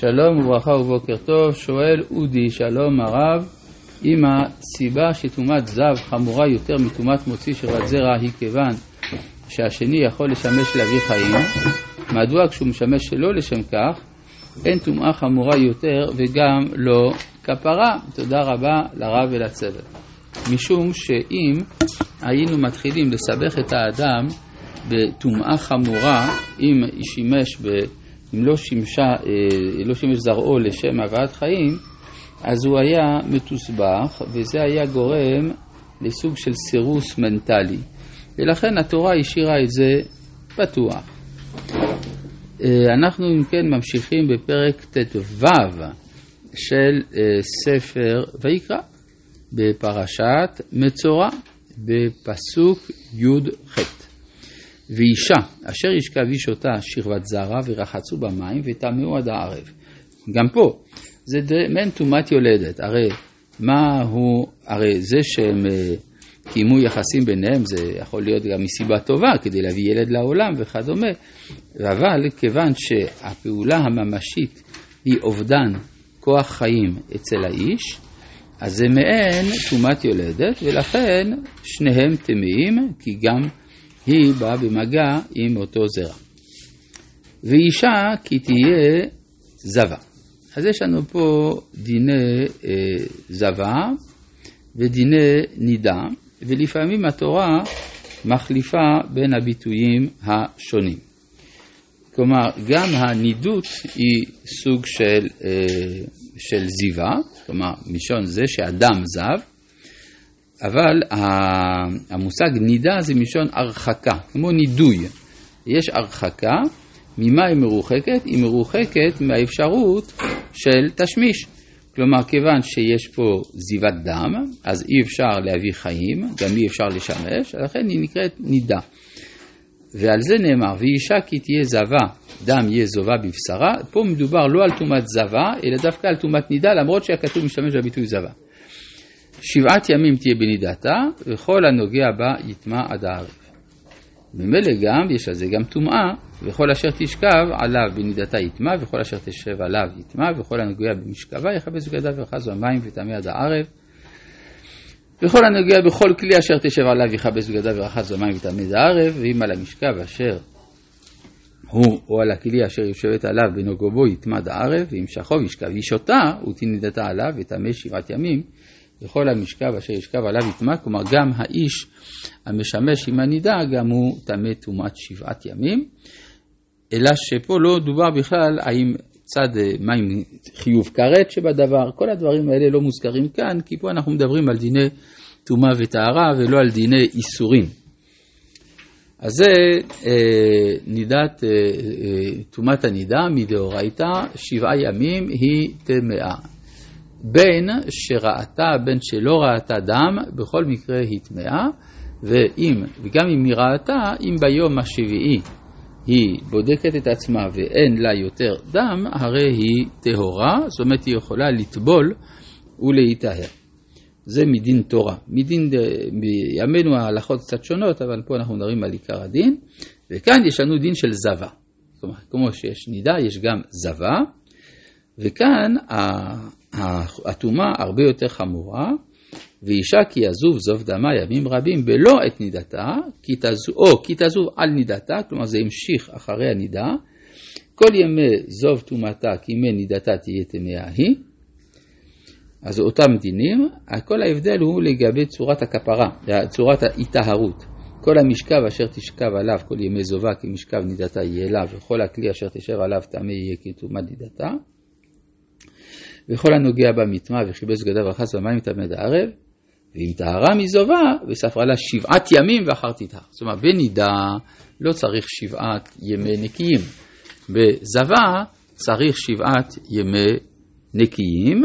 שלום וברכה ובוקר טוב, שואל אודי, שלום הרב, אם הסיבה שטומאת זב חמורה יותר מטומאת מוציא שבת זרע היא כיוון שהשני יכול לשמש להביא חיים, מדוע כשהוא משמש שלא לשם כך, אין טומאה חמורה יותר וגם לא כפרה? תודה רבה לרב ולצוות. משום שאם היינו מתחילים לסבך את האדם בטומאה חמורה, אם שימש, ב, אם לא, שימשה, אה, לא שימש זרעו לשם הבאת חיים, אז הוא היה מתוסבך, וזה היה גורם לסוג של סירוס מנטלי. ולכן התורה השאירה את זה פתוח. אה, אנחנו אם כן ממשיכים בפרק ט"ו של אה, ספר ויקרא, בפרשת מצורע, בפסוק י"ח. ואישה אשר ישכב איש אותה שכבת זרע ורחצו במים וטמאו עד הערב. גם פה, זה מעין טומאת יולדת. הרי מה הוא, הרי זה שהם אה, קיימו יחסים ביניהם זה יכול להיות גם מסיבה טובה כדי להביא ילד לעולם וכדומה, אבל כיוון שהפעולה הממשית היא אובדן כוח חיים אצל האיש, אז זה מעין טומאת יולדת ולכן שניהם טמאים כי גם היא באה במגע עם אותו זרע. ואישה כי תהיה זבה. אז יש לנו פה דיני אה, זבה ודיני נידה. ולפעמים התורה מחליפה בין הביטויים השונים. כלומר, גם הנידות היא סוג של, אה, של זיווה, כלומר, מלשון זה שאדם זב, אבל המושג נידה זה מלשון הרחקה, כמו נידוי. יש הרחקה, ממה היא מרוחקת? היא מרוחקת מהאפשרות של תשמיש. כלומר, כיוון שיש פה זיבת דם, אז אי אפשר להביא חיים, גם אי אפשר לשמש, לכן היא נקראת נידה. ועל זה נאמר, ואישה כי תהיה זבה, דם יהיה זובה בבשרה, פה מדובר לא על טומאת זבה, אלא דווקא על טומאת נידה, למרות שהכתוב משתמש בביטוי זבה. שבעת ימים תהיה בנידתה, וכל הנוגע בה יטמע עד הערב. ממילא גם, יש על זה גם טומאה, וכל אשר תשכב עליו בנידתה יטמע, וכל אשר תשב עליו יטמע, וכל הנוגע במשכבה יכבס בגדיו ויחזו המים וטמא עד הערב. וכל הנוגע בכל כלי אשר תשב עליו יכבס בגדיו המים וטמא עד הערב, ואם על המשכב אשר הוא או על הכלי אשר יושבת עליו בנוגו בו יטמע עד הערב, ואם שכוב ישכב אישותה ותנידתה עליו וטמא שבעת ימים. וכל המשכב אשר ישכב עליו יטמע, כלומר גם האיש המשמש עם הנידה, גם הוא טמא טומאת שבעת ימים. אלא שפה לא דובר בכלל האם צד, מה עם חיוב כרת שבדבר, כל הדברים האלה לא מוזכרים כאן, כי פה אנחנו מדברים על דיני טומאה וטהרה ולא על דיני איסורים. אז זה אה, נידת, אה, אה, טומאת הנידה מדאורייתא, שבעה ימים היא טמאה. בין שראתה, בין שלא ראתה דם, בכל מקרה היא טמאה, ואם, וגם אם היא ראתה, אם ביום השביעי היא בודקת את עצמה ואין לה יותר דם, הרי היא טהורה, זאת אומרת היא יכולה לטבול ולהיטהר. זה מדין תורה. מדין, בימינו ההלכות קצת שונות, אבל פה אנחנו מדברים על עיקר הדין, וכאן יש לנו דין של זבה. כלומר, כמו שיש נידה, יש גם זבה, וכאן הטומאה הרבה יותר חמורה, ואישה כי יזוב זוב דמה ימים רבים בלא את נידתה, כי תזוב, או כי תזוב על נידתה, כלומר זה המשיך אחרי הנידה, כל ימי זוב טומאתה כימי נידתה תהיה טמאה היא, אז אותם דינים, כל ההבדל הוא לגבי צורת הכפרה, צורת ההיטהרות. כל המשכב אשר תשכב עליו כל ימי זובה כמשכב נידתה יהיה לה, וכל הכלי אשר תשב עליו טמא יהיה כטומאת נידתה. וכל הנוגע בה מטמא וכיבס בגדיו וחס במים תמד הערב, ואם טהרה מזובה, וספרה לה שבעת ימים ואחר תטהר. זאת אומרת, בנידה לא צריך שבעת ימי נקיים. בזבה צריך שבעת ימי נקיים,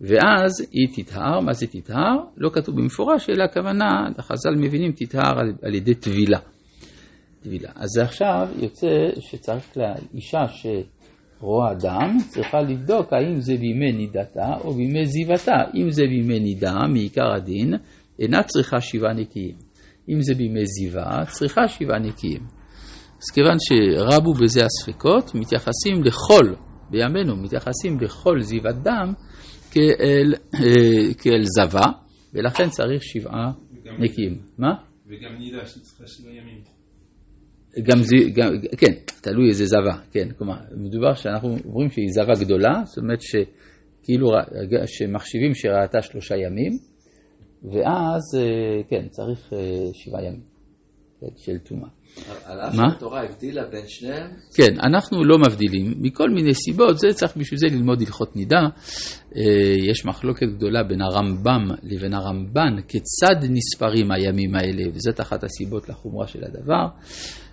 ואז היא תטהר. מה זה תטהר? לא כתוב במפורש, אלא הכוונה, החז"ל מבינים, תטהר על, על ידי טבילה. טבילה. אז עכשיו יוצא שצריך לאישה ש... רואה דם, צריכה לבדוק האם זה בימי נידתה או בימי זיוותה. אם זה בימי נידה, מעיקר הדין, אינה צריכה שבעה נקיים. אם זה בימי זיווה, צריכה שבעה נקיים. אז כיוון שרבו בזה הספקות, מתייחסים לכל בימינו מתייחסים בכל זיוות דם כאל, אה, כאל זבה, ולכן צריך שבעה נקיים. מה? וגם נידה שצריכה שבעה ימים. גם זה, גם, כן, תלוי איזה זבה, כן, כלומר, מדובר שאנחנו אומרים שהיא זבה גדולה, זאת אומרת שכאילו, שמחשיבים שראתה שלושה ימים, ואז, אה, כן, צריך אה, שבעה ימים של טומאה. על אף? שהתורה הבדילה בין שניהם, כן, אנחנו לא מבדילים, מכל מיני סיבות, זה צריך בשביל זה ללמוד הלכות נידה. אה, יש מחלוקת גדולה בין הרמב"ם לבין הרמב"ן, כיצד נספרים הימים האלה, וזאת אחת הסיבות לחומרה של הדבר.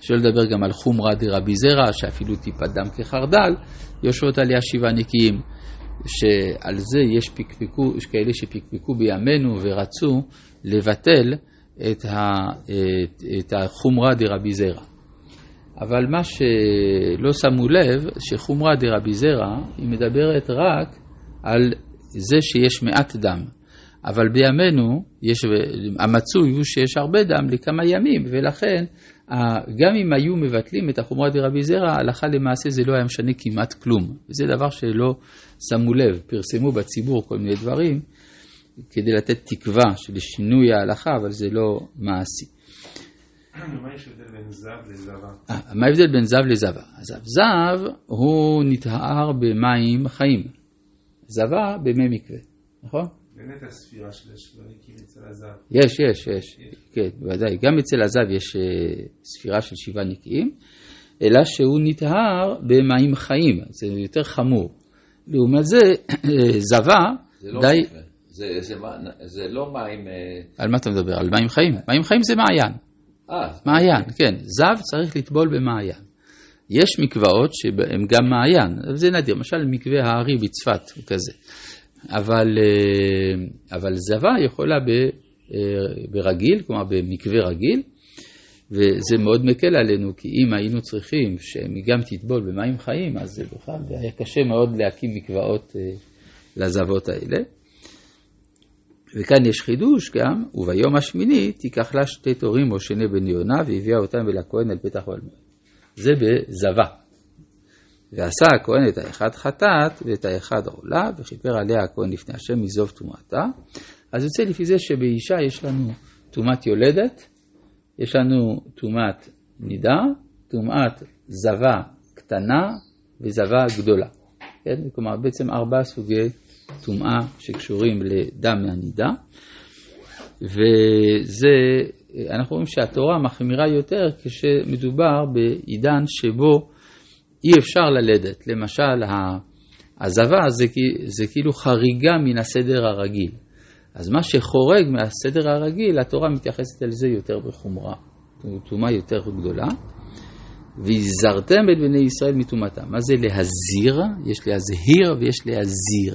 שלא לדבר גם על חומרא דרבי זרע, שאפילו טיפת דם כחרדל, יושבות עליה שבעה נקיים, שעל זה יש פקפקו, יש כאלה שפקפקו בימינו ורצו לבטל את, ה, את, את החומרא דרבי זרע. אבל מה שלא שמו לב, שחומרא דרבי זרע, היא מדברת רק על זה שיש מעט דם. אבל בימינו, יש, המצוי הוא שיש הרבה דם לכמה ימים, ולכן גם אם היו מבטלים את החומרה דרבי זרע, הלכה למעשה זה לא היה משנה כמעט כלום. וזה דבר שלא שמו לב, פרסמו בציבור כל מיני דברים כדי לתת תקווה של שינוי ההלכה, אבל זה לא מעשי. מה יש הבדל בין זב לזבה? אה, מה ההבדל בין זב לזבה? זב, זב הוא נטהר במים חיים, זבה במי מקווה, נכון? באמת הספירה של השבניקים אצל הזב. יש, יש, יש, כן, בוודאי. גם אצל הזב יש אה, ספירה של שבעה נקיים, אלא שהוא נטהר במים חיים, זה יותר חמור. לעומת זה, זבה, זה לא די... זה, זה, זה לא מים... אה, על מה אתה מדבר? על מים חיים? מים חיים זה מעיין. אה, מעיין, כן. זב צריך לטבול במעיין. יש מקוואות שהם גם מעיין, זה נדיר. למשל, מקווה הארי בצפת הוא כזה. אבל, אה, אבל זבה יכולה ב, אה, ברגיל, כלומר במקווה רגיל, וזה מאוד מקל עלינו, כי אם היינו צריכים שהם גם תטבול במים חיים, אז זה בכלל היה קשה מאוד להקים מקוואות לזבות האלה. וכאן יש חידוש גם, וביום השמיני תיקח לה שתי תורים או שני בן יונה והביאה אותם אל הכהן אל פתח מועד. זה בזבה. ועשה הכהן את האחד חטאת ואת האחד עולה, וכיפר עליה הכהן לפני השם מזוב טומאתה. אז יוצא לפי זה שבאישה יש לנו טומאת יולדת, יש לנו טומאת נידה, טומאת זבה קטנה וזבה גדולה. כן? כלומר, בעצם ארבעה סוגי טומאה שקשורים לדם מהנידה. וזה, אנחנו רואים שהתורה מחמירה יותר כשמדובר בעידן שבו אי אפשר ללדת. למשל, הזבה זה, זה כאילו חריגה מן הסדר הרגיל. אז מה שחורג מהסדר הרגיל, התורה מתייחסת אל זה יותר בחומרה. טומאה יותר גדולה. והזהרתם את בני ישראל מטומאתם. מה זה להזהיר? יש להזהיר ויש להזהיר.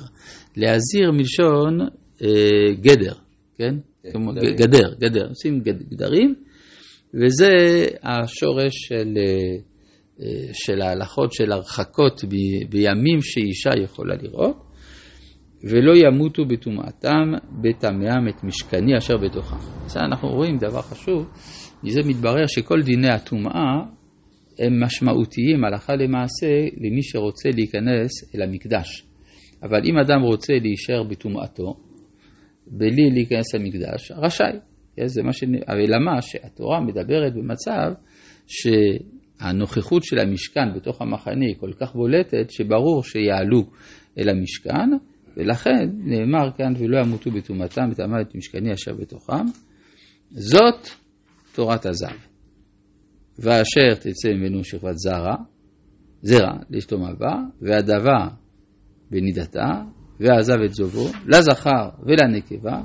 להזהיר מלשון אה, גדר, כן? כן, כמו גדרים. גדר, גדר. עושים גד- גדרים, וזה השורש של, אה, אה, של ההלכות של הרחקות ב- בימים שאישה יכולה לראות. ולא ימותו בטומאתם בטמאם את משכני אשר בתוכם. עכשיו אנחנו רואים דבר חשוב, מזה מתברר שכל דיני הטומאה הם משמעותיים הלכה למעשה למי שרוצה להיכנס אל המקדש. אבל אם אדם רוצה להישאר בטומאתו, בלי להיכנס למקדש, רשאי. כן, זה מה ש... אלא מה שהתורה מדברת במצב שהנוכחות של המשכן בתוך המחנה היא כל כך בולטת, שברור שיעלו אל המשכן, ולכן נאמר כאן ולא ימותו בטומאתם וטמא את משכני אשר בתוכם. זאת תורת הזב. ואשר תצא ממנו שכבת זרע, זרע לאשתו מבא, והדבה בנידתה, ועזב את זובו, לזכר ולנקבה,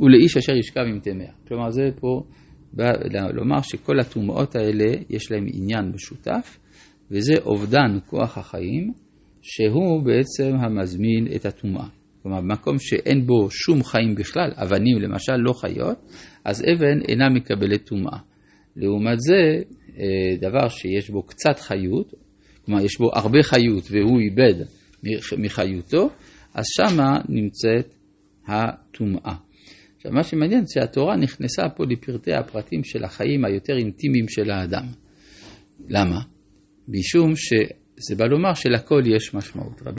ולאיש אשר ישכב עם טמאה. כלומר זה פה בא לומר שכל הטומאות האלה יש להם עניין משותף, וזה אובדן כוח החיים, שהוא בעצם המזמין את הטומאה. כלומר, במקום שאין בו שום חיים בכלל, אבנים למשל לא חיות, אז אבן אינה מקבלת טומאה. לעומת זה, אה, דבר שיש בו קצת חיות, כלומר יש בו הרבה חיות והוא איבד מחיותו, אז שמה נמצאת הטומאה. עכשיו מה שמעניין זה שהתורה נכנסה פה לפרטי הפרטים של החיים היותר אינטימיים של האדם. למה? משום זה בא לומר שלכל יש משמעות.